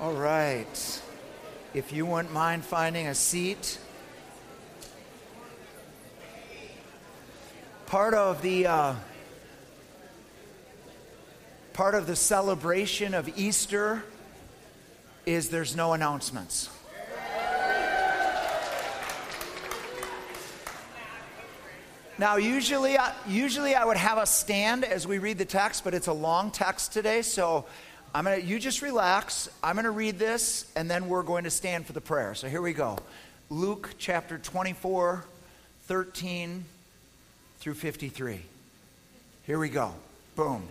All right. If you wouldn't mind finding a seat. Part of the uh, part of the celebration of Easter is there's no announcements. Now, usually, I, usually I would have us stand as we read the text, but it's a long text today, so I'm gonna. You just relax. I'm gonna read this, and then we're going to stand for the prayer. So here we go. Luke chapter 24, 13 through 53. Here we go. Boom.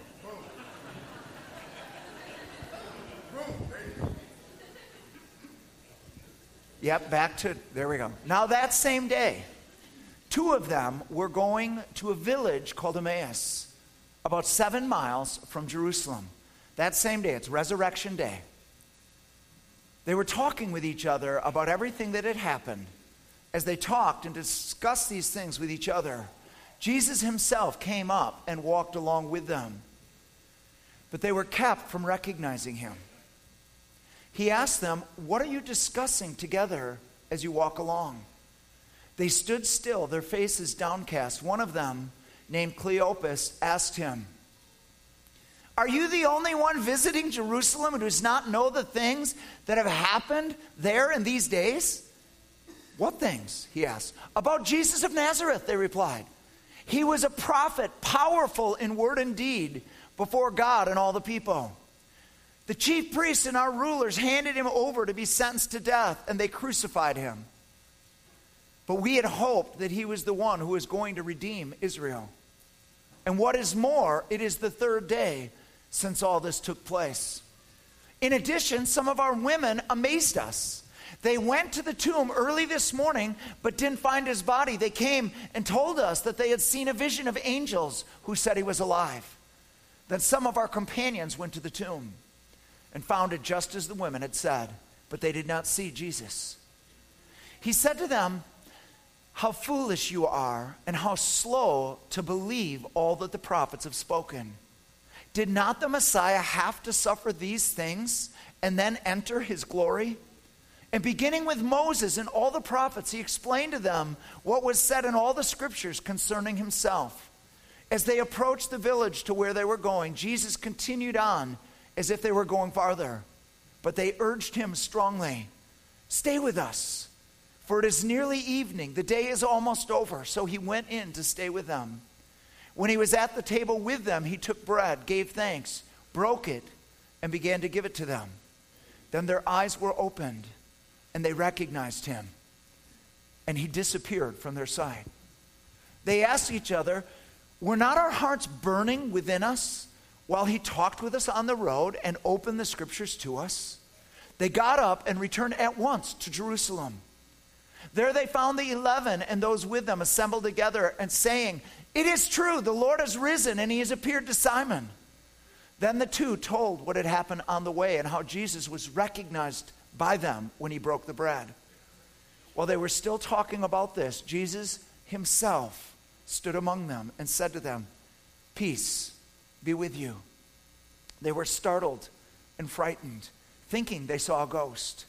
Yep, back to, there we go. Now, that same day, two of them were going to a village called Emmaus, about seven miles from Jerusalem. That same day, it's Resurrection Day. They were talking with each other about everything that had happened. As they talked and discussed these things with each other, Jesus himself came up and walked along with them. But they were kept from recognizing him. He asked them, What are you discussing together as you walk along? They stood still, their faces downcast. One of them, named Cleopas, asked him, Are you the only one visiting Jerusalem who does not know the things that have happened there in these days? What things? He asked. About Jesus of Nazareth, they replied. He was a prophet, powerful in word and deed before God and all the people. The chief priests and our rulers handed him over to be sentenced to death, and they crucified him. But we had hoped that he was the one who was going to redeem Israel. And what is more, it is the third day since all this took place. In addition, some of our women amazed us. They went to the tomb early this morning, but didn't find his body. They came and told us that they had seen a vision of angels who said he was alive. Then some of our companions went to the tomb and found it just as the women had said, but they did not see Jesus. He said to them, How foolish you are, and how slow to believe all that the prophets have spoken. Did not the Messiah have to suffer these things and then enter his glory? And beginning with Moses and all the prophets, he explained to them what was said in all the scriptures concerning himself. As they approached the village to where they were going, Jesus continued on as if they were going farther. But they urged him strongly Stay with us, for it is nearly evening. The day is almost over. So he went in to stay with them. When he was at the table with them, he took bread, gave thanks, broke it, and began to give it to them. Then their eyes were opened, and they recognized him, and he disappeared from their sight. They asked each other, Were not our hearts burning within us? while he talked with us on the road and opened the scriptures to us. They got up and returned at once to Jerusalem. There they found the eleven and those with them assembled together and saying, It is true, the Lord has risen and he has appeared to Simon. Then the two told what had happened on the way and how Jesus was recognized by them when he broke the bread. While they were still talking about this, Jesus himself stood among them and said to them, Peace be with you. They were startled and frightened, thinking they saw a ghost.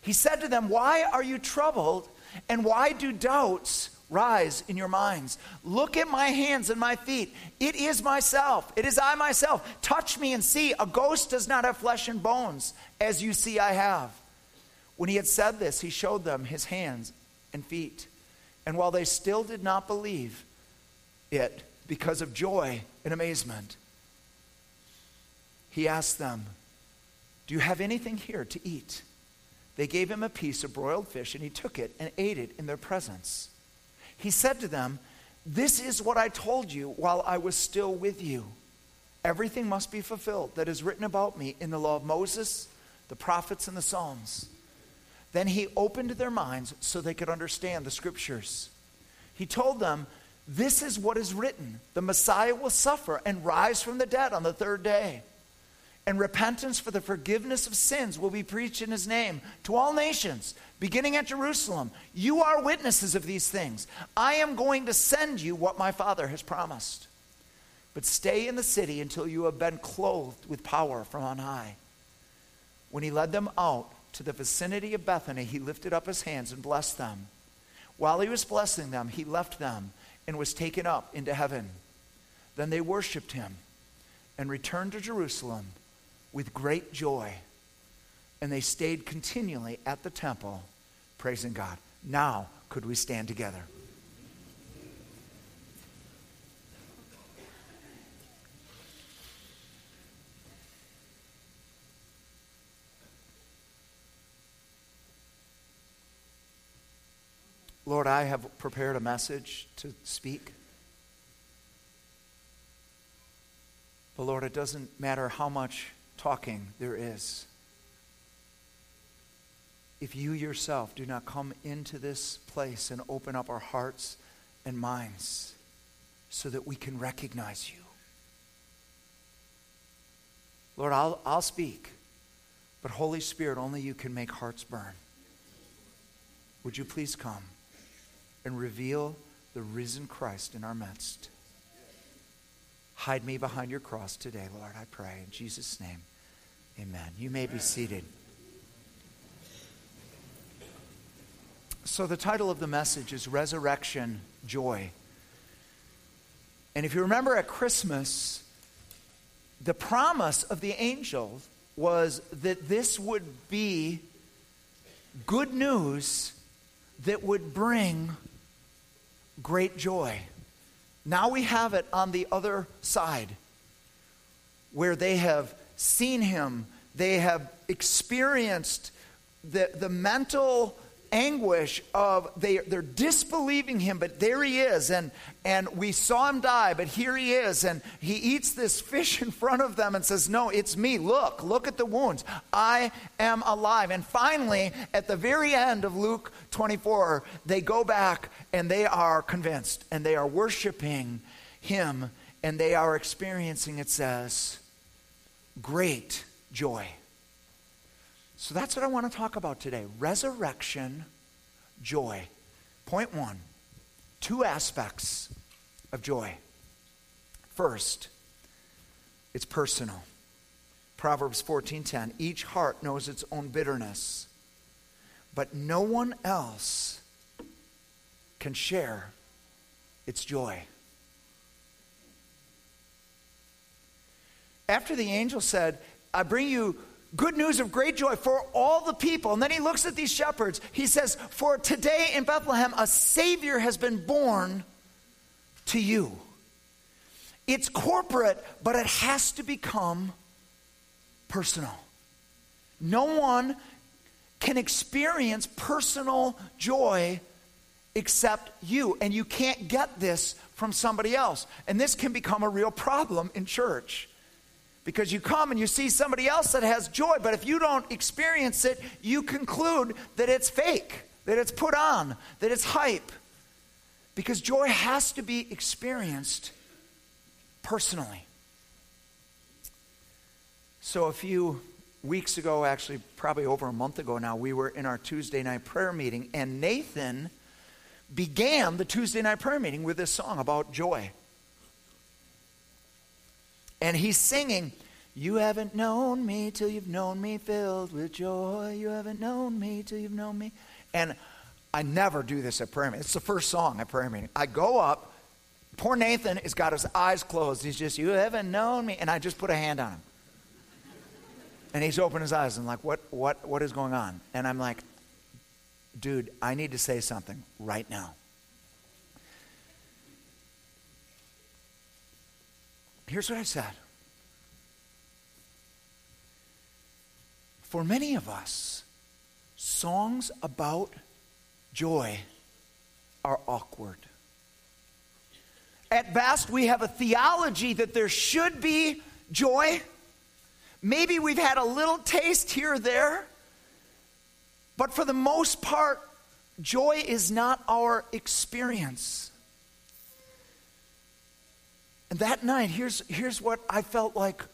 He said to them, Why are you troubled, and why do doubts rise in your minds? Look at my hands and my feet. It is myself. It is I myself. Touch me and see. A ghost does not have flesh and bones, as you see I have. When he had said this, he showed them his hands and feet. And while they still did not believe it because of joy and amazement, he asked them, Do you have anything here to eat? They gave him a piece of broiled fish, and he took it and ate it in their presence. He said to them, This is what I told you while I was still with you. Everything must be fulfilled that is written about me in the law of Moses, the prophets, and the Psalms. Then he opened their minds so they could understand the scriptures. He told them, This is what is written the Messiah will suffer and rise from the dead on the third day and repentance for the forgiveness of sins will be preached in his name to all nations, beginning at Jerusalem. You are witnesses of these things. I am going to send you what my Father has promised. But stay in the city until you have been clothed with power from on high. When he led them out to the vicinity of Bethany, he lifted up his hands and blessed them. While he was blessing them, he left them and was taken up into heaven. Then they worshiped him and returned to Jerusalem with great joy. And they stayed continually at the temple, praising God. Now, could we stand together? Lord, I have prepared a message to speak. But Lord, it doesn't matter how much talking there is. If you yourself do not come into this place and open up our hearts and minds so that we can recognize you. Lord, I'll, I'll speak, but Holy Spirit, only you can make hearts burn. Would you please come and reveal the risen Christ in our midst? Hide me behind your cross today, Lord, I pray. In Jesus' name, amen. You may be seated. So, the title of the message is Resurrection Joy. And if you remember at Christmas, the promise of the angel was that this would be good news that would bring great joy. Now we have it on the other side where they have seen him, they have experienced the, the mental anguish of they, they're disbelieving him, but there he is. And, and we saw him die, but here he is. And he eats this fish in front of them and says, No, it's me. Look, look at the wounds. I am alive. And finally, at the very end of Luke 24, they go back and they are convinced and they are worshiping him and they are experiencing, it says, great joy. So that's what I want to talk about today resurrection joy. Point one two aspects of joy. First, it's personal. Proverbs 14:10 Each heart knows its own bitterness, but no one else can share its joy. After the angel said, I bring you good news of great joy for all the people. And then he looks at these shepherds. He says, For today in Bethlehem, a Savior has been born to you. It's corporate, but it has to become personal. No one can experience personal joy except you. And you can't get this from somebody else. And this can become a real problem in church. Because you come and you see somebody else that has joy, but if you don't experience it, you conclude that it's fake, that it's put on, that it's hype. Because joy has to be experienced personally. So, a few weeks ago, actually, probably over a month ago now, we were in our Tuesday night prayer meeting, and Nathan began the Tuesday night prayer meeting with this song about joy. And he's singing, You haven't known me till you've known me filled with joy. You haven't known me till you've known me. And I never do this at prayer meeting. It's the first song at prayer meeting. I go up, poor Nathan has got his eyes closed. He's just, You haven't known me. And I just put a hand on him. And he's opened his eyes and like, what, what, what is going on? And I'm like, dude, I need to say something right now. Here's what I said. For many of us, songs about joy are awkward. At best, we have a theology that there should be joy. Maybe we've had a little taste here or there. But for the most part, joy is not our experience. That night, here's, here's what I felt like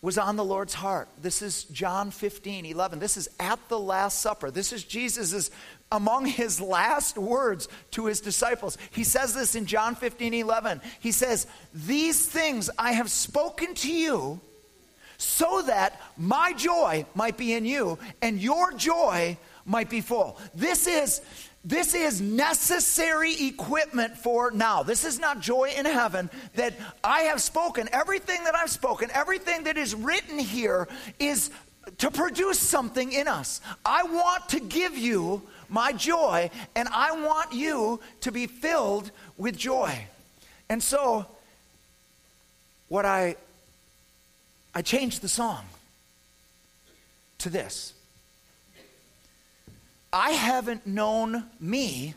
was on the Lord's heart. This is John 15, 11. This is at the Last Supper. This is Jesus' among his last words to his disciples. He says this in John 15, 11. He says, These things I have spoken to you so that my joy might be in you and your joy might be full. This is this is necessary equipment for now. This is not joy in heaven that I have spoken. Everything that I've spoken, everything that is written here is to produce something in us. I want to give you my joy, and I want you to be filled with joy. And so, what I I changed the song to this. I haven't known me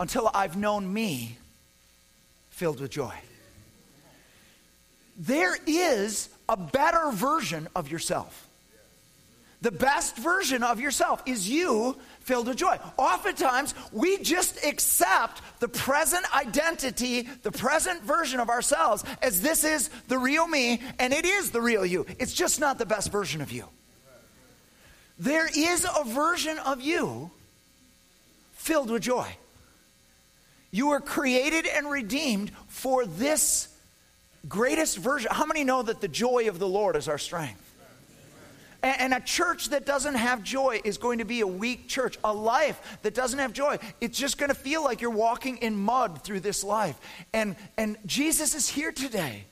until I've known me filled with joy. There is a better version of yourself. The best version of yourself is you filled with joy. Oftentimes, we just accept the present identity, the present version of ourselves as this is the real me, and it is the real you. It's just not the best version of you. There is a version of you filled with joy. You were created and redeemed for this greatest version. How many know that the joy of the Lord is our strength? And, a church that doesn't have joy is going to be a weak church. A life that doesn't have joy, it's just going to feel like you're walking in mud through this life. And, and Jesus is here today.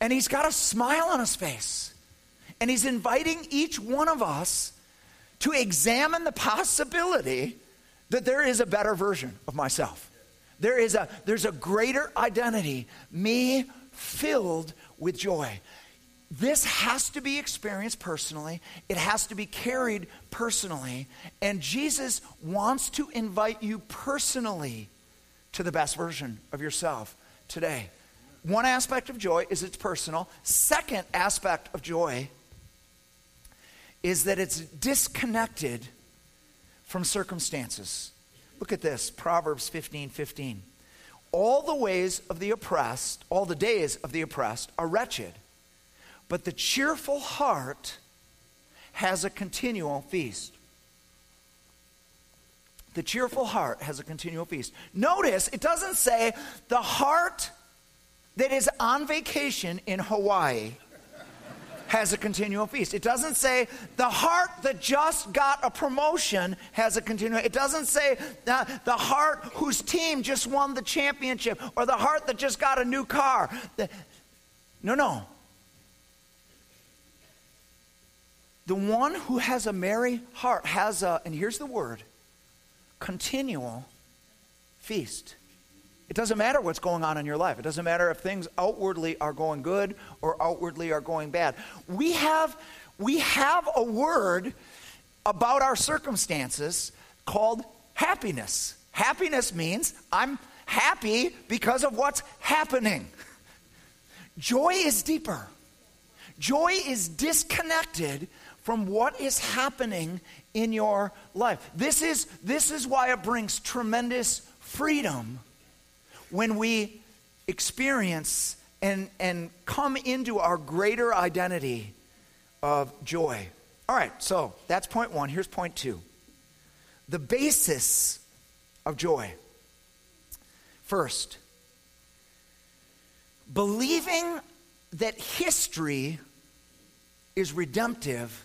And he's got a smile on his face. And he's inviting each one of us to examine the possibility that there is a better version of myself. There is a, there's a greater identity, me filled with joy. This has to be experienced personally. It has to be carried personally. And Jesus wants to invite you personally to the best version of yourself today. One aspect of joy is it's personal. Second aspect of joy is that it's disconnected from circumstances. Look at this Proverbs 15 15. All the ways of the oppressed, all the days of the oppressed are wretched but the cheerful heart has a continual feast. The cheerful heart has a continual feast. Notice it doesn't say the heart that is on vacation in Hawaii has a continual feast. It doesn't say the heart that just got a promotion has a continual. It doesn't say the, the heart whose team just won the championship or the heart that just got a new car. The, no, no. The one who has a merry heart has a, and here's the word, continual feast. It doesn't matter what's going on in your life. It doesn't matter if things outwardly are going good or outwardly are going bad. We have, we have a word about our circumstances called happiness. Happiness means I'm happy because of what's happening. Joy is deeper. Joy is disconnected from what is happening in your life. This is, this is why it brings tremendous freedom when we experience and, and come into our greater identity of joy. All right, so that's point one. Here's point two the basis of joy. First, believing that history is redemptive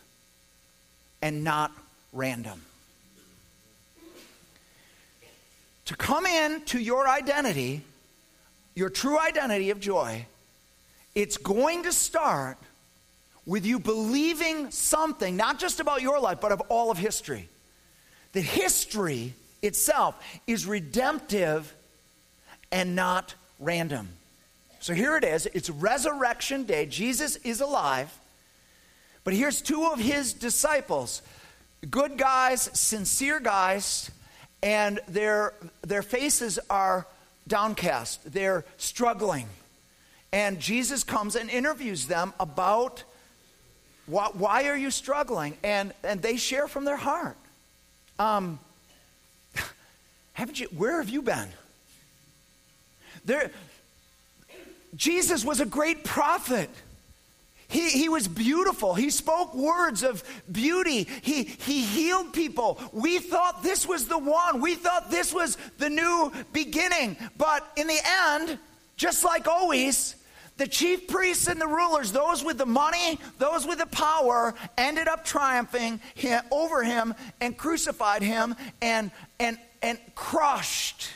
and not random. To come in to your identity, your true identity of joy, it's going to start with you believing something, not just about your life, but of all of history. That history itself is redemptive and not random. So here it is it's resurrection day. Jesus is alive. But here's two of his disciples good guys, sincere guys, and their, their faces are downcast. They're struggling. And Jesus comes and interviews them about why, why are you struggling? And, and they share from their heart. Um, haven't you, where have you been? There, Jesus was a great prophet. He, he was beautiful. He spoke words of beauty. He, he healed people. We thought this was the one. We thought this was the new beginning. But in the end, just like always, The chief priests and the rulers, those with the money, those with the power, ended up triumphing him, over him and crucified him and, and, and crushed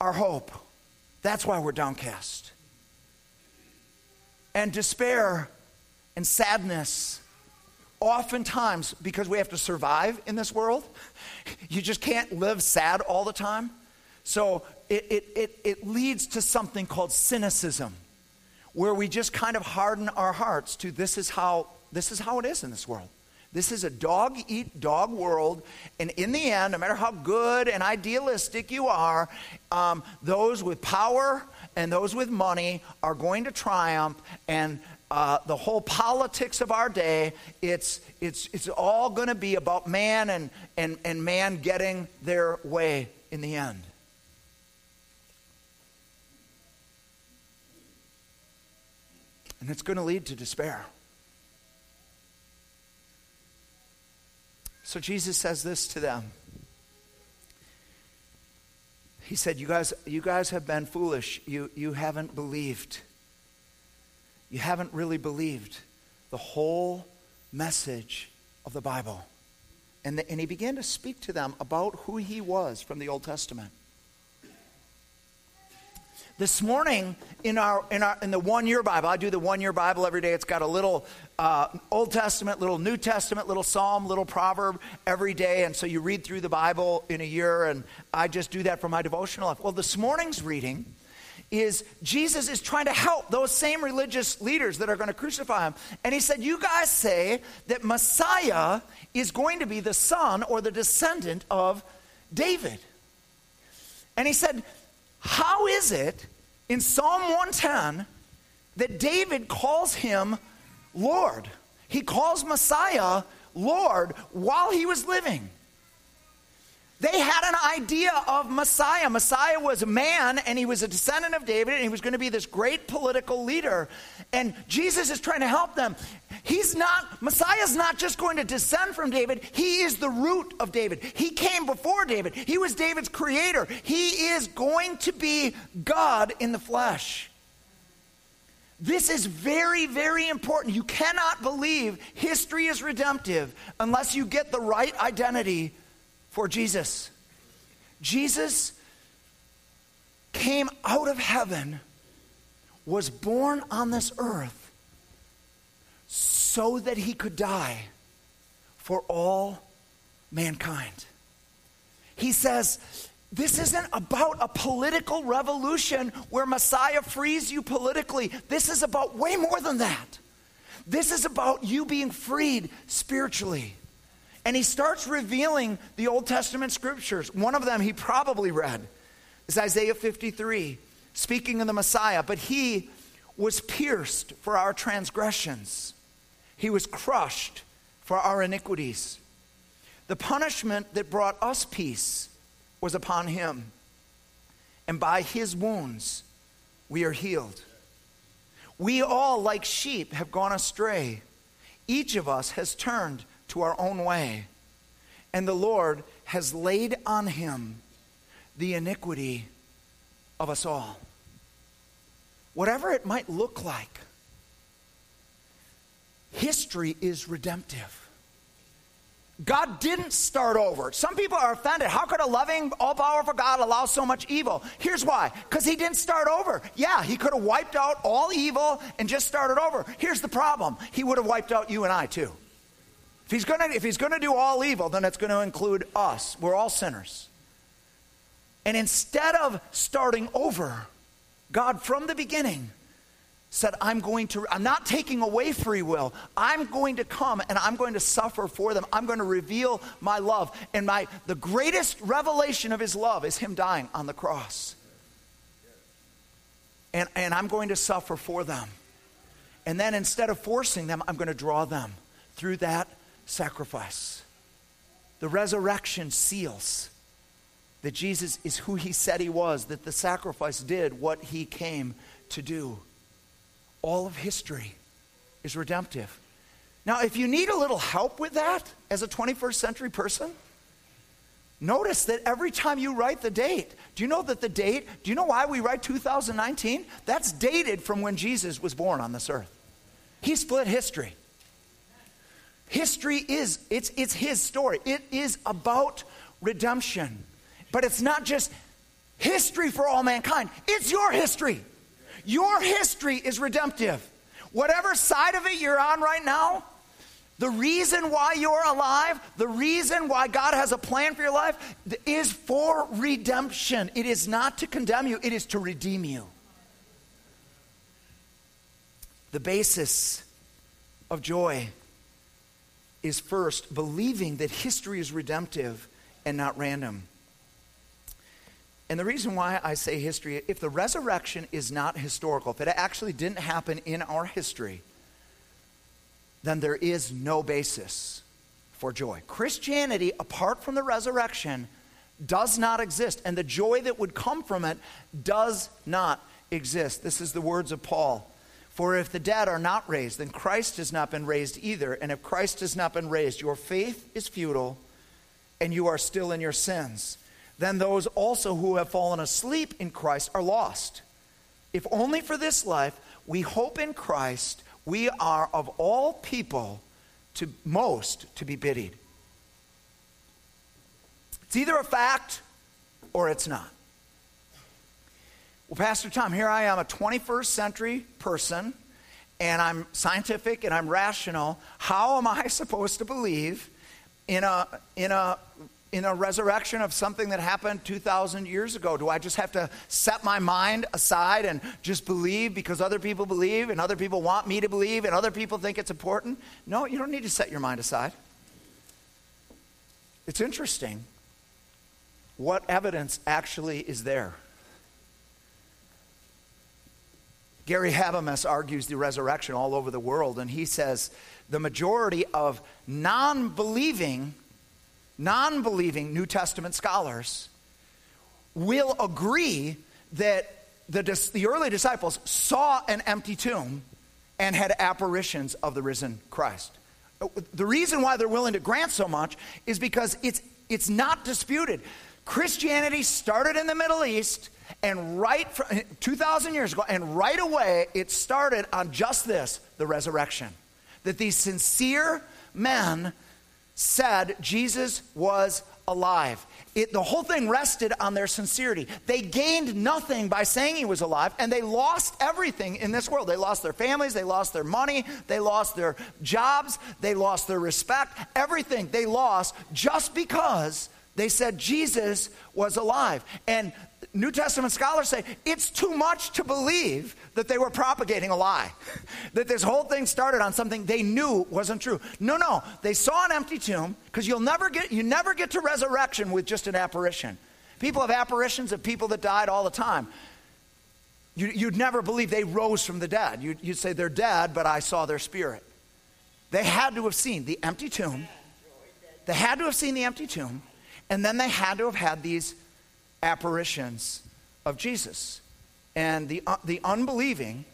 our hope. That's why we're downcast. And despair and sadness, oftentimes, because we have to survive in this world, you just can't live sad all the time. So it, it, it, it leads to something called cynicism, where we just kind of harden our hearts to this is how, this is how it is in this world. This is a dog eat dog world. And in the end, no matter how good and idealistic you are, um, those with power and those with money are going to triumph. And uh, the whole politics of our day, it's, it's, it's all going to be about man and, and, and man getting their way in the end. And it's going to lead to despair. So Jesus says this to them. He said, You guys, you guys have been foolish. You, you haven't believed. You haven't really believed the whole message of the Bible. And, the, and he began to speak to them about who he was from the Old Testament. This morning in our in our in the one year Bible, I do the one year Bible every day. It's got a little uh, Old Testament, little New Testament, little Psalm, little proverb every day, and so you read through the Bible in a year. And I just do that for my devotional life. Well, this morning's reading is Jesus is trying to help those same religious leaders that are going to crucify him. And he said, You guys say that Messiah is going to be the son or the descendant of David. And he said, how is it in Psalm 110 that David calls him Lord? He calls Messiah Lord while he was living. They had an idea of Messiah. Messiah was a man and he was a descendant of David and he was going to be this great political leader. And Jesus is trying to help them. He's not, Messiah's not just going to descend from David, he is the root of David. He came before David, he was David's creator. He is going to be God in the flesh. This is very, very important. You cannot believe history is redemptive unless you get the right identity for Jesus. Jesus came out of heaven, was born on this earth so that he could die for all mankind. He says, this isn't about a political revolution where Messiah frees you politically. This is about way more than that. This is about you being freed spiritually. And he starts revealing the Old Testament scriptures. One of them he probably read is Isaiah 53, speaking of the Messiah. But he was pierced for our transgressions, he was crushed for our iniquities. The punishment that brought us peace was upon him, and by his wounds we are healed. We all, like sheep, have gone astray. Each of us has turned to our own way. And the Lord has laid on him the iniquity of us all. Whatever it might look like, history is redemptive. God didn't start over. Some people are offended. How could a loving, all powerful God allow so much evil? Here's why because He didn't start over. Yeah, He could have wiped out all evil and just started over. Here's the problem He would have wiped out you and I too. If he's going to if he's going to do all evil, then it's going to include us. We're all sinners. And instead of starting over, God from the beginning said, I'm going to, I'm not taking away free will. I'm going to come and I'm going to suffer for them. I'm going to reveal my love. And my the greatest revelation of his love is him dying on the cross. And, and I'm going to suffer for them. And then instead of forcing them, I'm going to draw them through that sacrifice. The resurrection seals that Jesus is who he said he was, that the sacrifice did what he came to do. All of history is redemptive. Now, if you need a little help with that as a 21st century person, Notice that every time you write the date, do you know that the date, do you know why we write 2019? That's dated from when Jesus was born on this earth. He split history. History is, it's, it's his story. It is about redemption. But it's not just history for all mankind, it's your history. Your history is redemptive. Whatever side of it you're on right now, the reason why you're alive, the reason why God has a plan for your life is for redemption. It is not to condemn you, it is to redeem you. The basis of joy is first believing that history is redemptive and not random. And the reason why I say history, if the resurrection is not historical, if it actually didn't happen in our history, then there is no basis for joy. Christianity, apart from the resurrection, does not exist, and the joy that would come from it does not exist. This is the words of Paul. For if the dead are not raised, then Christ has not been raised either. And if Christ has not been raised, your faith is futile, and you are still in your sins. Then those also who have fallen asleep in Christ are lost. If only for this life we hope in Christ, we are of all people to most to be pitied. It's either a fact or it's not. Well, Pastor Tom, here I am, a 21st century person, and I'm scientific and I'm rational. How am I supposed to believe in a, in a in a resurrection of something that happened 2,000 years ago? Do I just have to set my mind aside and just believe because other people believe and other people want me to believe and other people think it's important? No, you don't need to set your mind aside. It's interesting what evidence actually is there. Gary Habermas argues the resurrection all over the world, and he says the majority of non believing non believing New Testament scholars will agree that the, the early disciples saw an empty tomb and had apparitions of the risen Christ. The reason why they're willing to grant so much is because it's, it's not disputed. Christianity started in the Middle East, and right from 2,000 years ago, and right away, it started on just this the resurrection. That these sincere men said Jesus was alive. It, the whole thing rested on their sincerity. They gained nothing by saying he was alive, and they lost everything in this world. They lost their families, they lost their money, they lost their jobs, they lost their respect, everything they lost just because they said Jesus was alive. And New Testament scholars say it's too much to believe that they were propagating a lie, that this whole thing started on something they knew wasn't true. No, no, they saw an empty tomb because you'll never get you never get to resurrection with just an apparition. People have apparitions of people that died all the time. You, would never believe they rose from the dead. You'd, you'd say they're dead, but I saw their spirit. They had to have seen the empty tomb. They had to have seen the empty tomb, and then they had to have had these apparitions of Jesus. And the, uh, the unbelieving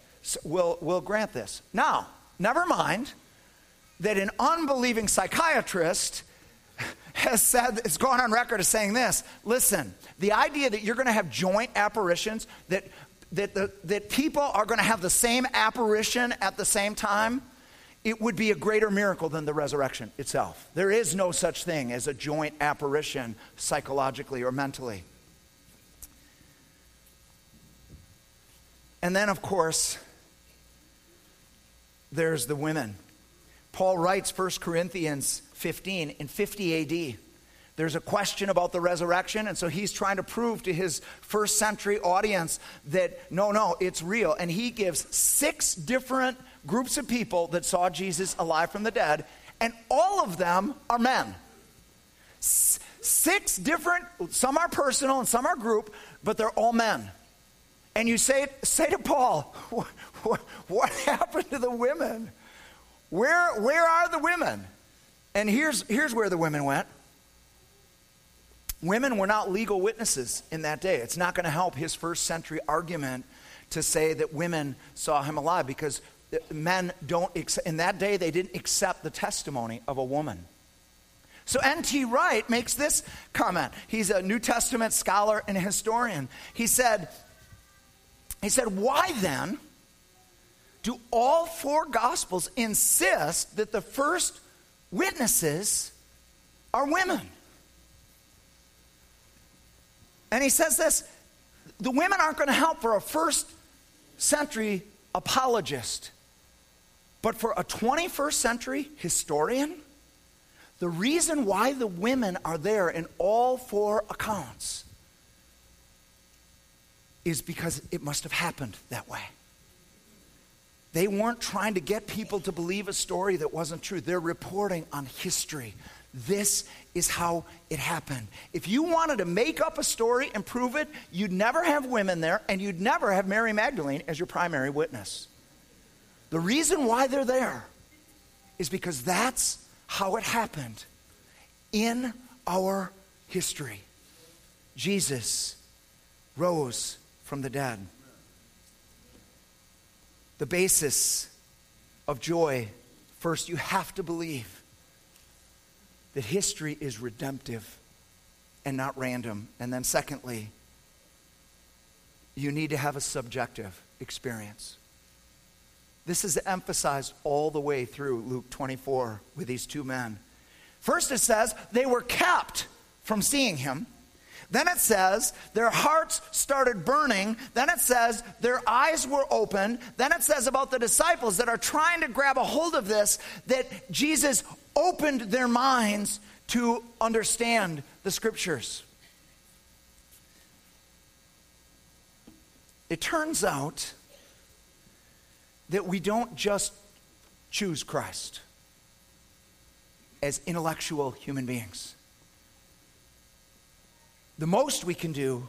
will, will grant this. Now, never mind that an unbelieving psychiatrist has said, it's gone on record as saying this listen, the idea that you're going to have joint apparitions, that, that, the, that people are going to have the same apparition at the same time, it would be a greater miracle than the resurrection itself. There is no such thing as a joint apparition psychologically or mentally. And then, of course, there's the women. Paul writes 1 Corinthians 15 in 50 AD. There's a question about the resurrection, and so he's trying to prove to his first century audience that no, no, it's real. And he gives six different groups of people that saw Jesus alive from the dead, and all of them are men. Six different, some are personal and some are group, but they're all men. And you say, say to Paul, what, what, what happened to the women? Where, where are the women? And here's, here's where the women went. Women were not legal witnesses in that day. It's not going to help his first century argument to say that women saw him alive because men don't, in that day, they didn't accept the testimony of a woman. So N.T. Wright makes this comment. He's a New Testament scholar and historian. He said, he said, why then do all four gospels insist that the first witnesses are women? And he says this the women aren't going to help for a first century apologist, but for a 21st century historian, the reason why the women are there in all four accounts is because it must have happened that way. They weren't trying to get people to believe a story that wasn't true. They're reporting on history. This is how it happened. If you wanted to make up a story and prove it, you'd never have women there and you'd never have Mary Magdalene as your primary witness. The reason why they're there is because that's how it happened in our history. Jesus rose from the dead. The basis of joy first, you have to believe that history is redemptive and not random. And then, secondly, you need to have a subjective experience. This is emphasized all the way through Luke 24 with these two men. First, it says they were kept from seeing him. Then it says their hearts started burning. Then it says their eyes were opened. Then it says about the disciples that are trying to grab a hold of this that Jesus opened their minds to understand the scriptures. It turns out that we don't just choose Christ as intellectual human beings. The most we can do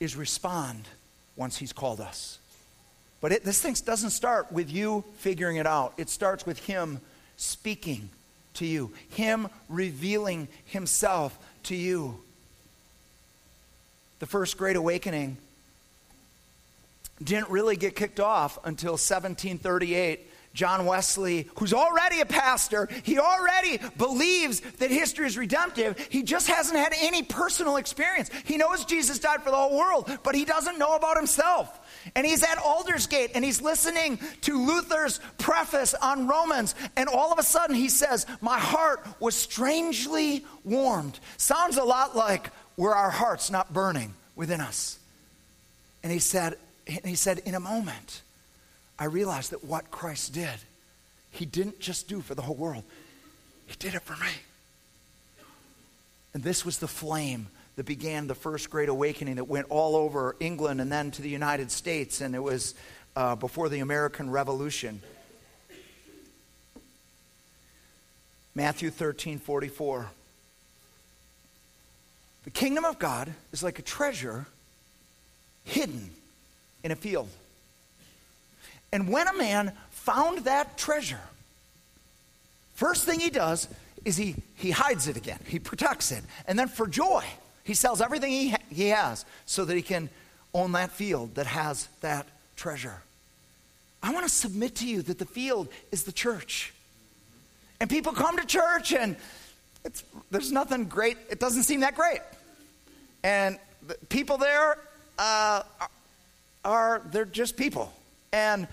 is respond once He's called us. But it, this thing doesn't start with you figuring it out, it starts with Him speaking to you, Him revealing Himself to you. The first Great Awakening didn't really get kicked off until 1738 John Wesley, who's already a pastor, he already believes that history is redemptive. He just hasn't had any personal experience. He knows Jesus died for the whole world, but he doesn't know about himself. And he's at Aldersgate and he's listening to Luther's preface on Romans. And all of a sudden he says, My heart was strangely warmed. Sounds a lot like were our hearts not burning within us. And he said, he said, in a moment, I realized that what Christ did, he didn't just do for the whole world, he did it for me. And this was the flame that began the first great awakening that went all over England and then to the United States, and it was uh, before the American Revolution. Matthew 13 44. The kingdom of God is like a treasure hidden in a field. And when a man found that treasure, first thing he does is he, he hides it again, he protects it. And then for joy, he sells everything he, ha- he has so that he can own that field that has that treasure. I want to submit to you that the field is the church. And people come to church and there's nothing great, it doesn't seem that great. And the people there uh, are, they're just people and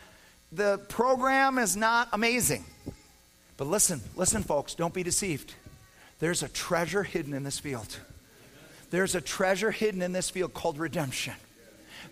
the program is not amazing. But listen, listen, folks, don't be deceived. There's a treasure hidden in this field. There's a treasure hidden in this field called redemption.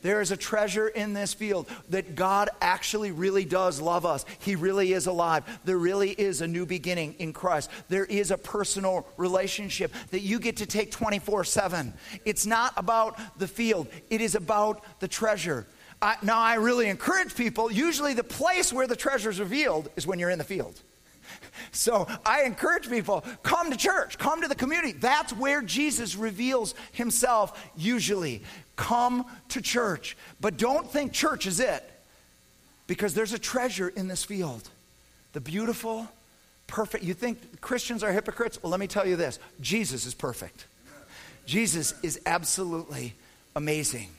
There is a treasure in this field that God actually really does love us. He really is alive. There really is a new beginning in Christ. There is a personal relationship that you get to take 24 7. It's not about the field, it is about the treasure. I, now, I really encourage people, usually the place where the treasure is revealed is when you're in the field. So I encourage people come to church, come to the community. That's where Jesus reveals himself usually. Come to church. But don't think church is it because there's a treasure in this field. The beautiful, perfect. You think Christians are hypocrites? Well, let me tell you this Jesus is perfect. Jesus is absolutely amazing.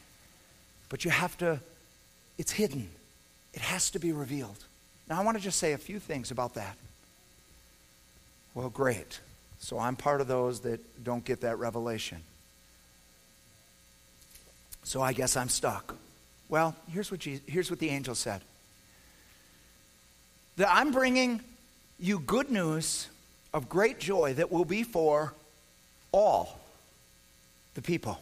But you have to it's hidden, it has to be revealed. Now, I want to just say a few things about that. Well, great. So I'm part of those that don't get that revelation. So I guess I'm stuck. Well, here's what, Jesus, here's what the angel said that I'm bringing you good news of great joy that will be for all the people.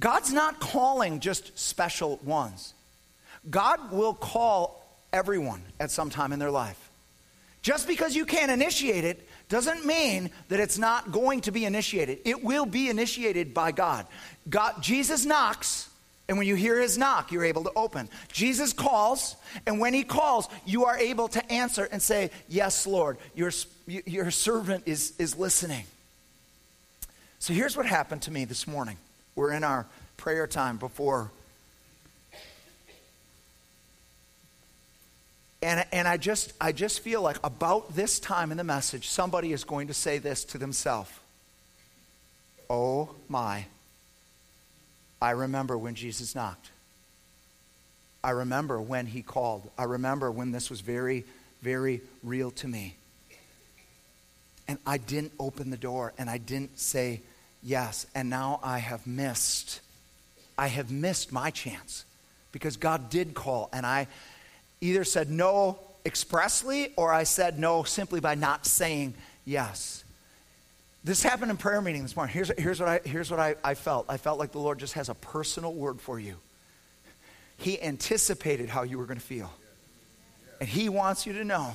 God's not calling just special ones. God will call everyone at some time in their life. Just because you can't initiate it doesn't mean that it's not going to be initiated. It will be initiated by God. God Jesus knocks, and when you hear his knock, you're able to open. Jesus calls, and when he calls, you are able to answer and say, Yes, Lord, your, your servant is, is listening. So here's what happened to me this morning. We're in our prayer time before And, and I, just, I just feel like about this time in the message, somebody is going to say this to themselves Oh my, I remember when Jesus knocked. I remember when he called. I remember when this was very, very real to me. And I didn't open the door and I didn't say yes. And now I have missed. I have missed my chance because God did call and I either said no expressly or I said no simply by not saying yes. This happened in prayer meeting this morning. Here's, here's what, I, here's what I, I felt I felt like the Lord just has a personal word for you. He anticipated how you were going to feel. And He wants you to know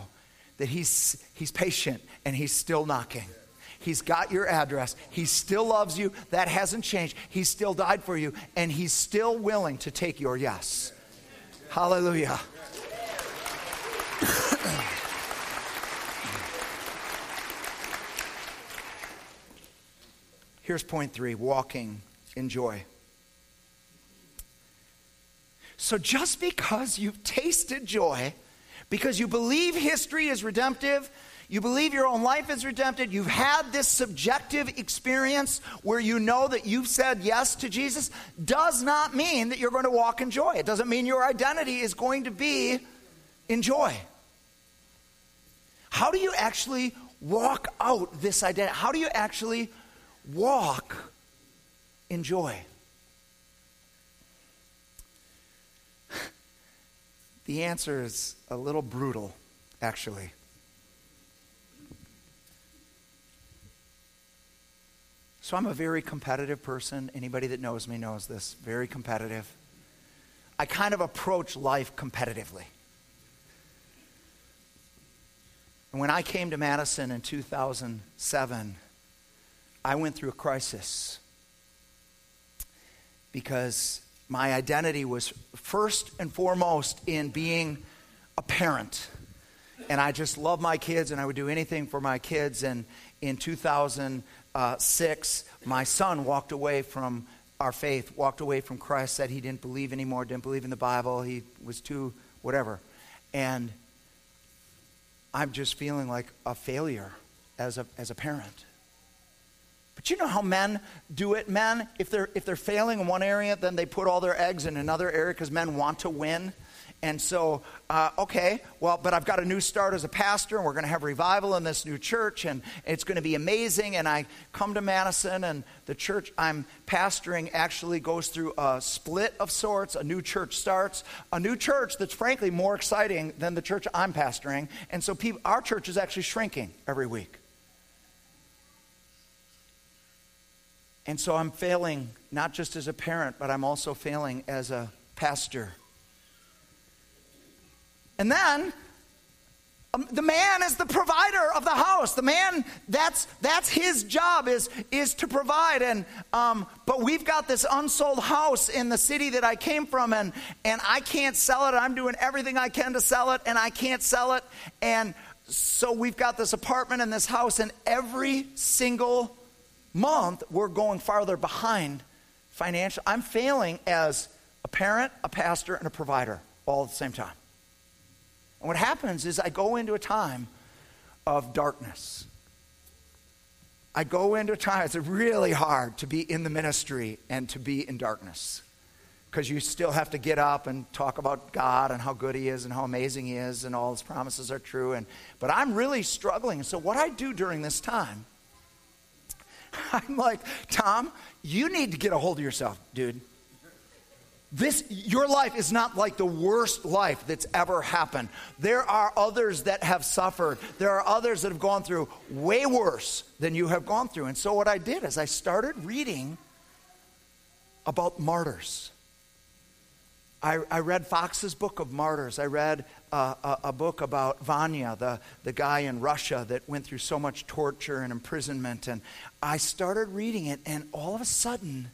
that He's, he's patient and He's still knocking. He's got your address. He still loves you. That hasn't changed. He still died for you, and He's still willing to take your yes. Hallelujah. Here's point three walking in joy. So, just because you've tasted joy, because you believe history is redemptive, you believe your own life is redempted, you've had this subjective experience where you know that you've said yes to Jesus, does not mean that you're going to walk in joy. It doesn't mean your identity is going to be in joy. How do you actually walk out this identity? How do you actually walk in joy? The answer is a little brutal, actually. So I'm a very competitive person. Anybody that knows me knows this. Very competitive. I kind of approach life competitively. And when I came to Madison in 2007, I went through a crisis because my identity was first and foremost in being a parent. And I just love my kids and I would do anything for my kids. And in Uh, 2006, my son walked away from our faith, walked away from Christ, said he didn't believe anymore, didn't believe in the Bible, he was too whatever. And I'm just feeling like a failure as a, as a parent. But you know how men do it? Men, if they're, if they're failing in one area, then they put all their eggs in another area because men want to win. And so, uh, okay, well, but I've got a new start as a pastor, and we're going to have revival in this new church, and it's going to be amazing. And I come to Madison, and the church I'm pastoring actually goes through a split of sorts. A new church starts, a new church that's frankly more exciting than the church I'm pastoring. And so, people, our church is actually shrinking every week. And so, I'm failing not just as a parent, but I'm also failing as a pastor. And then um, the man is the provider of the house. The man, that's, that's his job is, is to provide. And, um, but we've got this unsold house in the city that I came from, and, and I can't sell it. I'm doing everything I can to sell it, and I can't sell it. And so we've got this apartment and this house, and every single month we're going farther behind financial. I'm failing as a parent, a pastor, and a provider all at the same time. And what happens is I go into a time of darkness. I go into a time, it's really hard to be in the ministry and to be in darkness because you still have to get up and talk about God and how good He is and how amazing He is and all His promises are true. And, but I'm really struggling. So, what I do during this time, I'm like, Tom, you need to get a hold of yourself, dude. This, your life is not like the worst life that's ever happened. There are others that have suffered. There are others that have gone through way worse than you have gone through. And so, what I did is I started reading about martyrs. I, I read Fox's Book of Martyrs. I read uh, a, a, book about Vanya, the, the guy in Russia that went through so much torture and imprisonment. And I started reading it, and all of a sudden,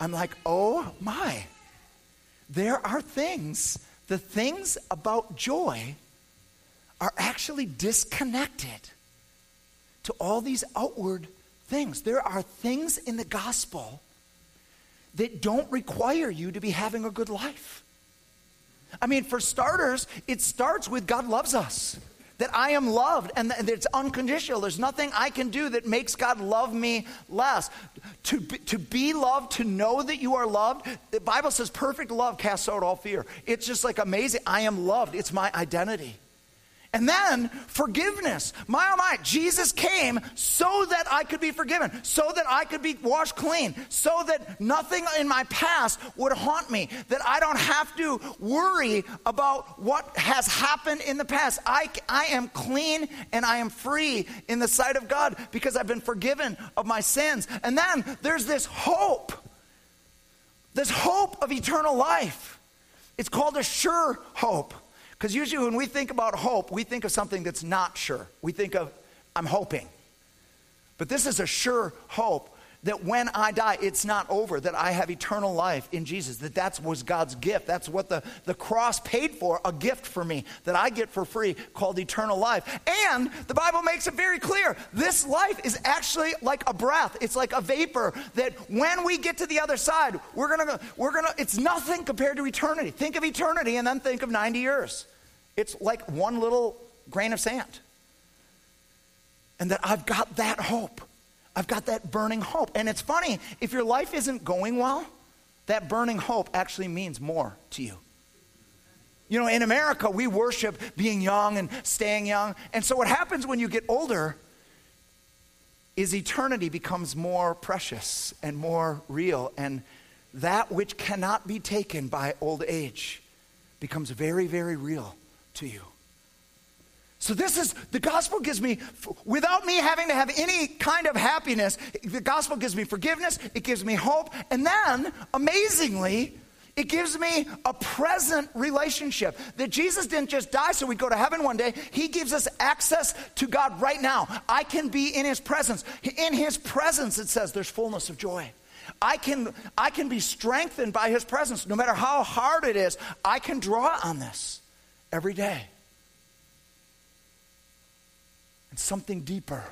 I'm like, oh my, there are things, the things about joy are actually disconnected to all these outward things. There are things in the gospel that don't require you to be having a good life. I mean, for starters, it starts with God loves us. That I am loved and that it's unconditional. There's nothing I can do that makes God love me less. To be, to be loved, to know that you are loved, the Bible says perfect love casts out all fear. It's just like amazing. I am loved, it's my identity. And then forgiveness. My oh my, Jesus came so that I could be forgiven, so that I could be washed clean, so that nothing in my past would haunt me, that I don't have to worry about what has happened in the past. I, I am clean and I am free in the sight of God because I've been forgiven of my sins. And then there's this hope, this hope of eternal life. It's called a sure hope. Because usually when we think about hope, we think of something that's not sure. We think of, I'm hoping. But this is a sure hope that when I die, it's not over, that I have eternal life in Jesus, that that was God's gift. That's what the, the cross paid for, a gift for me that I get for free called eternal life. And the Bible makes it very clear this life is actually like a breath, it's like a vapor that when we get to the other side, we're gonna, we're gonna, it's nothing compared to eternity. Think of eternity and then think of 90 years. It's like one little grain of sand. And that I've got that hope. I've got that burning hope. And it's funny, if your life isn't going well, that burning hope actually means more to you. You know, in America, we worship being young and staying young. And so, what happens when you get older is eternity becomes more precious and more real. And that which cannot be taken by old age becomes very, very real to you. So, this is the gospel gives me, without me having to have any kind of happiness, the gospel gives me forgiveness, it gives me hope, and then, amazingly, it gives me a present relationship. That Jesus didn't just die so we'd go to heaven one day. He gives us access to God right now. I can be in His presence. In His presence, it says, there's fullness of joy. I can, I can be strengthened by His presence. No matter how hard it is, I can draw on this every day. And something deeper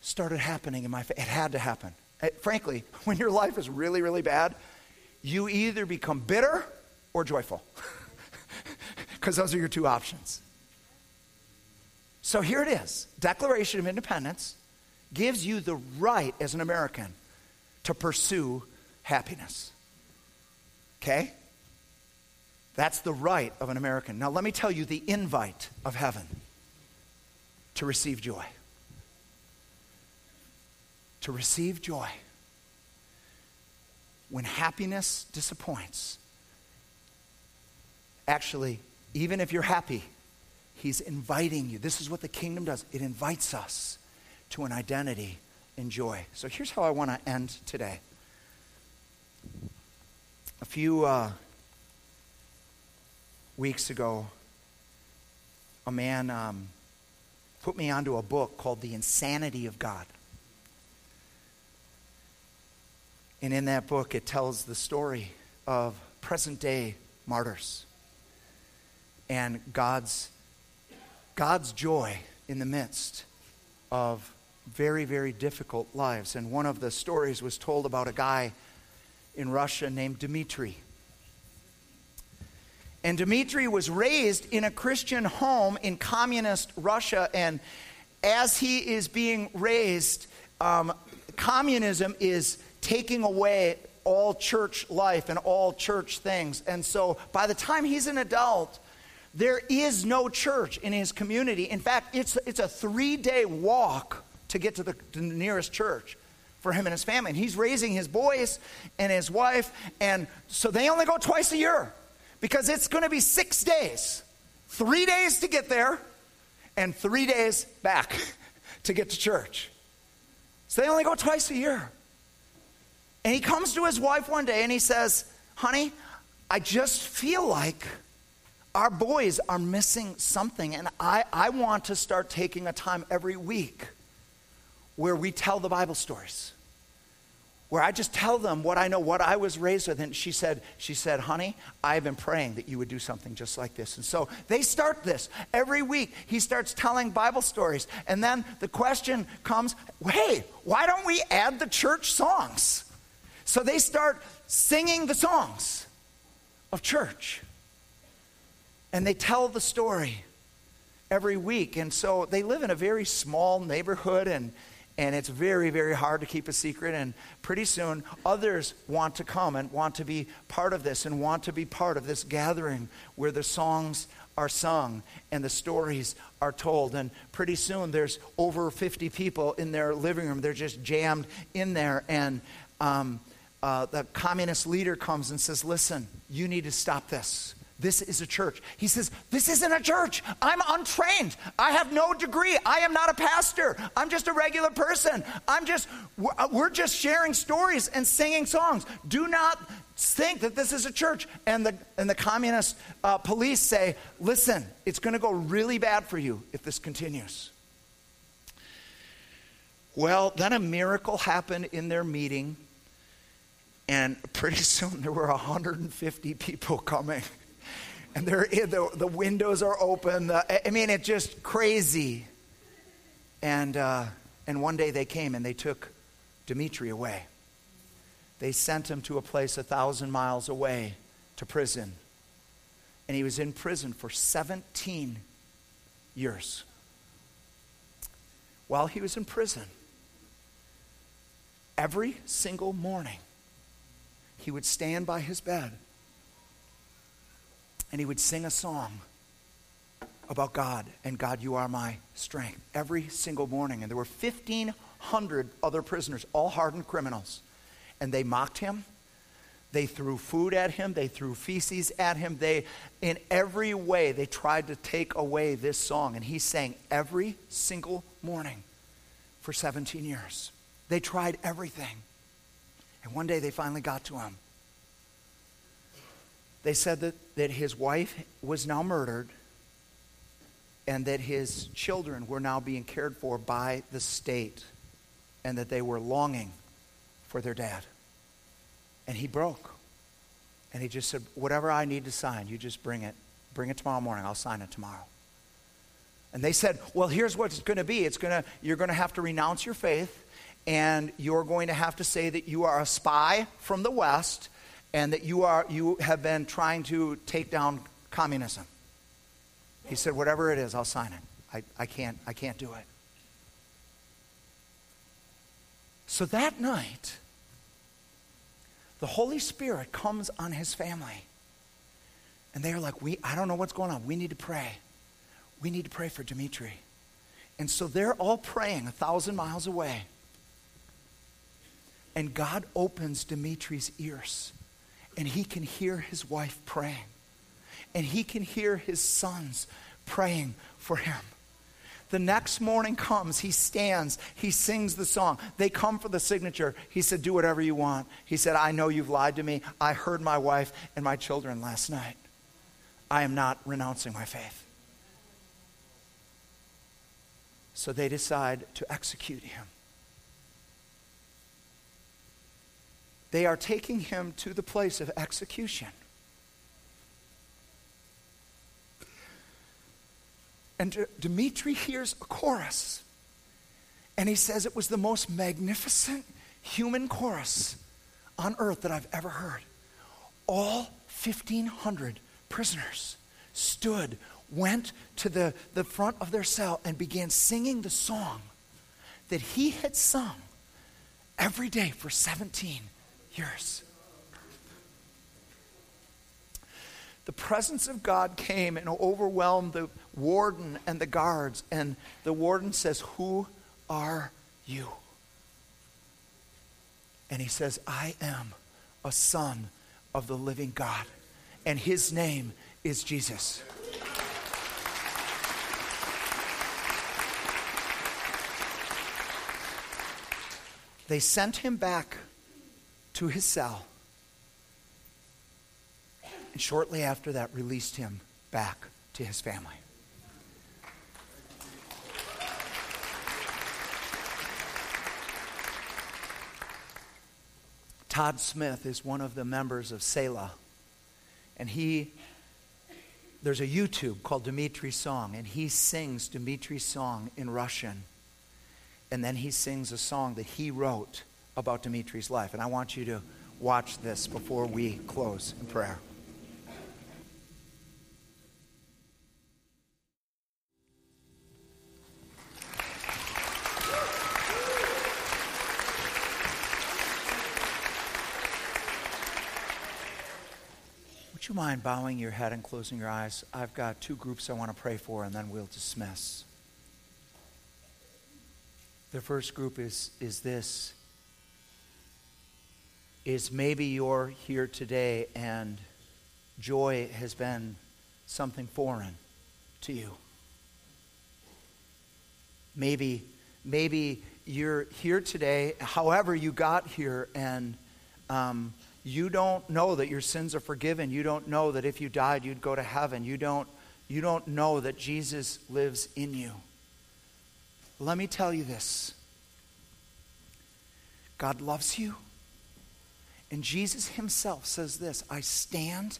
started happening in my. It had to happen. It, frankly, when your life is really, really bad, you either become bitter or joyful. Because those are your two options. So here it is Declaration of Independence gives you the right as an American to pursue happiness. Okay? That's the right of an American. Now, let me tell you the invite of heaven to receive joy. To receive joy. When happiness disappoints, actually, even if you're happy, He's inviting you. This is what the kingdom does it invites us to an identity in joy. So here's how I want to end today. A few. Uh, weeks ago, a man um, put me onto a book called The Insanity of God. And in that book, it tells the story of present day martyrs and God's, God's joy in the midst of very, very difficult lives. And one of the stories was told about a guy in Russia named Dmitri. And Dmitri was raised in a Christian home in communist Russia. And as he is being raised, um, communism is taking away all church life and all church things. And so by the time he's an adult, there is no church in his community. In fact, it's, it's a three day walk to get to the, to the nearest church for him and his family. And he's raising his boys and his wife. And so they only go twice a year because it's going to be six days three days to get there and three days back to get to church. So they only go twice a year. And he comes to his wife one day and he says, Honey, I just feel like our boys are missing something, and I, I want to start taking a time every week where we tell the Bible stories. Where I just tell them what I know, what I was raised with. And she said, she said, honey, I've been praying that you would do something just like this. And so they start this. Every week he starts telling Bible stories. And then the question comes, hey, why don't we add the church songs? So they start singing the songs of church. And they tell the story every week. And so they live in a very small neighborhood and and it's very, very hard to keep a secret. And pretty soon, others want to come and want to be part of this and want to be part of this gathering where the songs are sung and the stories are told. And pretty soon, there's over 50 people in their living room. They're just jammed in there. And um, uh, the communist leader comes and says, Listen, you need to stop this. This is a church. He says, This isn't a church. I'm untrained. I have no degree. I am not a pastor. I'm just a regular person. I'm just, we're just sharing stories and singing songs. Do not think that this is a church. And the, and the communist uh, police say, Listen, it's going to go really bad for you if this continues. Well, then a miracle happened in their meeting. And pretty soon there were 150 people coming and they're, the, the windows are open. The, I mean, it's just crazy. And, uh, and one day they came and they took Dimitri away. They sent him to a place a thousand miles away to prison. And he was in prison for 17 years. While he was in prison, every single morning, he would stand by his bed and he would sing a song about God and God, you are my strength every single morning. And there were 1,500 other prisoners, all hardened criminals. And they mocked him. They threw food at him. They threw feces at him. They, in every way, they tried to take away this song. And he sang every single morning for 17 years. They tried everything. And one day they finally got to him. They said that, that his wife was now murdered and that his children were now being cared for by the state and that they were longing for their dad. And he broke. And he just said, Whatever I need to sign, you just bring it. Bring it tomorrow morning. I'll sign it tomorrow. And they said, Well, here's what it's going to be. It's gonna, you're going to have to renounce your faith, and you're going to have to say that you are a spy from the West, and that you, are, you have been trying to take down communism. He said, Whatever it is, I'll sign it. I, I, can't, I can't do it. So that night, the Holy Spirit comes on his family. And they're like, we, I don't know what's going on. We need to pray. We need to pray for Dimitri. And so they're all praying a thousand miles away. And God opens Dimitri's ears and he can hear his wife praying. And he can hear his sons praying for him. The next morning comes, he stands, he sings the song. They come for the signature. He said, Do whatever you want. He said, I know you've lied to me. I heard my wife and my children last night. I am not renouncing my faith. So they decide to execute him. They are taking him to the place of execution. And Dimitri hears a chorus. And he says it was the most magnificent human chorus on earth that I've ever heard. All 1,500 prisoners stood, went to the, the front of their cell, and began singing the song that he had sung every day for 17 yours. The presence of God came and overwhelmed the warden and the guards, and the warden says, Who are you? And he says, I am a son of the living God, and his name is Jesus. They sent him back to his cell. And shortly after that, released him back to his family. Todd Smith is one of the members of Selah. And he, there's a YouTube called Dimitri's Song, and he sings Dimitri's song in Russian. And then he sings a song that he wrote about Dimitri's life. And I want you to watch this before we close in prayer. Would you mind bowing your head and closing your eyes? I've got two groups I want to pray for, and then we'll dismiss. The first group is, is this is maybe you're here today and joy has been something foreign to you. Maybe, maybe you're here today, however you got here, and um, you don't know that your sins are forgiven. You don't know that if you died, you'd go to heaven. You don't, you don't know that Jesus lives in you. Let me tell you this God loves you. And Jesus himself says this I stand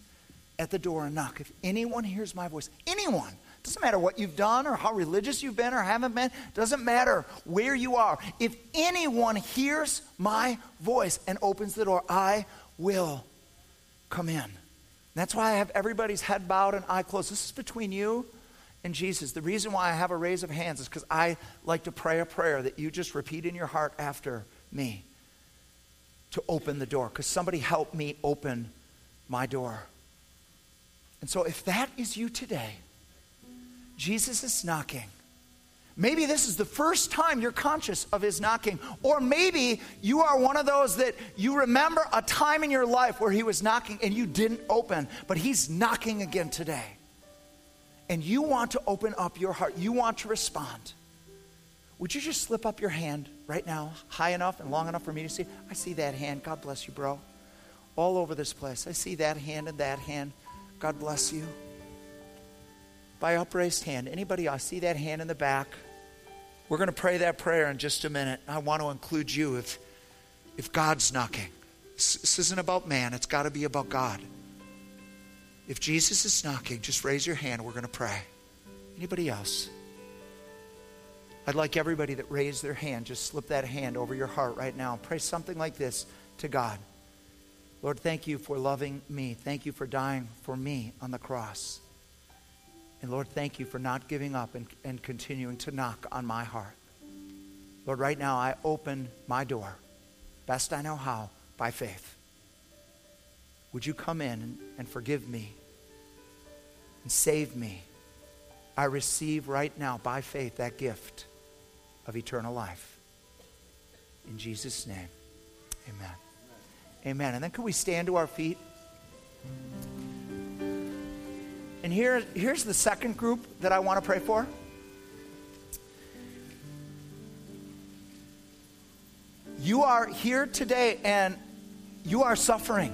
at the door and knock. If anyone hears my voice, anyone, doesn't matter what you've done or how religious you've been or haven't been, doesn't matter where you are. If anyone hears my voice and opens the door, I will come in. That's why I have everybody's head bowed and eye closed. This is between you and Jesus. The reason why I have a raise of hands is because I like to pray a prayer that you just repeat in your heart after me to open the door. Because somebody help me open my door. And so if that is you today, Jesus is knocking. Maybe this is the first time you're conscious of his knocking. Or maybe you are one of those that you remember a time in your life where he was knocking and you didn't open, but he's knocking again today. And you want to open up your heart, you want to respond. Would you just slip up your hand right now, high enough and long enough for me to see? I see that hand. God bless you, bro. All over this place. I see that hand and that hand. God bless you by upraised hand. Anybody, I see that hand in the back. We're going to pray that prayer in just a minute. I want to include you if, if God's knocking. This isn't about man, it's got to be about God. If Jesus is knocking, just raise your hand. We're going to pray. Anybody else? I'd like everybody that raised their hand, just slip that hand over your heart right now. Pray something like this to God Lord, thank you for loving me. Thank you for dying for me on the cross. And Lord, thank you for not giving up and, and continuing to knock on my heart. Lord, right now I open my door, best I know how, by faith. Would you come in and, and forgive me and save me? I receive right now by faith that gift of eternal life. In Jesus' name, amen. Amen. And then can we stand to our feet? And here, here's the second group that I want to pray for. You are here today and you are suffering.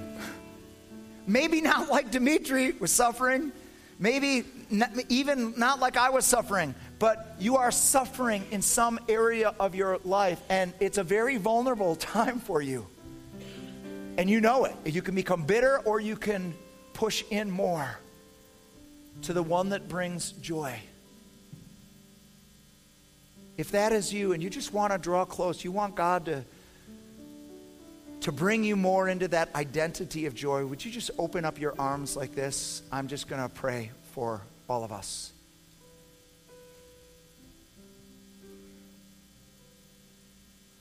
Maybe not like Dimitri was suffering, maybe not, even not like I was suffering, but you are suffering in some area of your life, and it's a very vulnerable time for you. And you know it. You can become bitter or you can push in more to the one that brings joy. If that is you and you just want to draw close, you want God to, to bring you more into that identity of joy, would you just open up your arms like this? I'm just going to pray for all of us.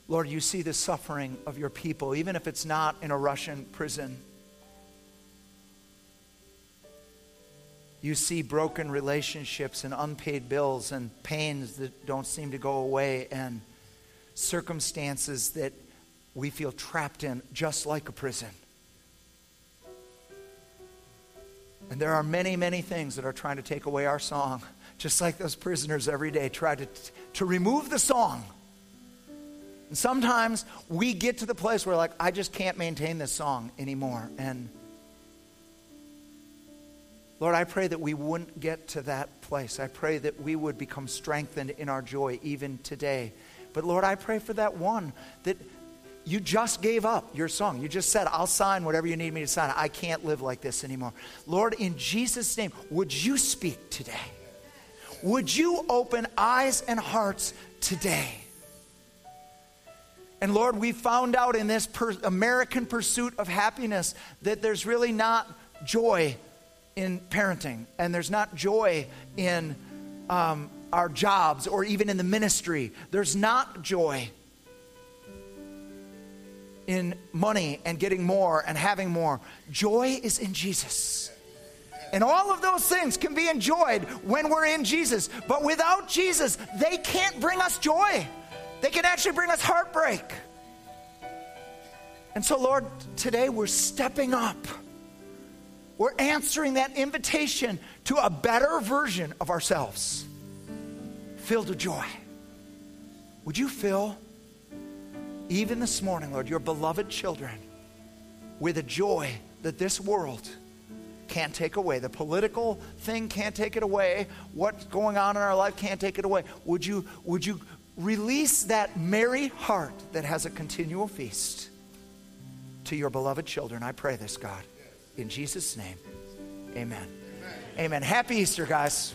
Lord, you see the suffering of your people, even if it's not in a Russian prison. you see broken relationships and unpaid bills and pains that don't seem to go away and circumstances that we feel trapped in, just like a prison. And there are many, many things that are trying to take away our song, just like those prisoners every day try to, to remove the song. And sometimes we get to the place where, like, I just can't maintain this song anymore. And Lord, I pray that we wouldn't get to that place. I pray that we would become strengthened in our joy even today. But Lord, I pray for that one that you just gave up your song. You just said, I'll sign whatever you need me to sign. I can't live like this anymore. Lord, in Jesus' name, would you speak today? Would you open eyes and hearts today? And Lord, we found out in this per- American pursuit of happiness that there's really not joy in parenting, and there's not joy in um, our jobs or even in the ministry. There's not joy in money and getting more and having more. Joy is in Jesus. And all of those things can be enjoyed when we're in Jesus. But without Jesus, they can't bring us joy. They can actually bring us heartbreak. And so, Lord, today we're stepping up. We're answering that invitation to a better version of ourselves, filled with joy. Would you fill even this morning, Lord, your beloved children with a joy that this world can't take away. The political thing can't take it away. What's going on in our life can't take it away. Would you, would you release that merry heart that has a continual feast to your beloved children? I pray this, God. In Jesus' name, amen. Amen. amen. Happy Easter, guys.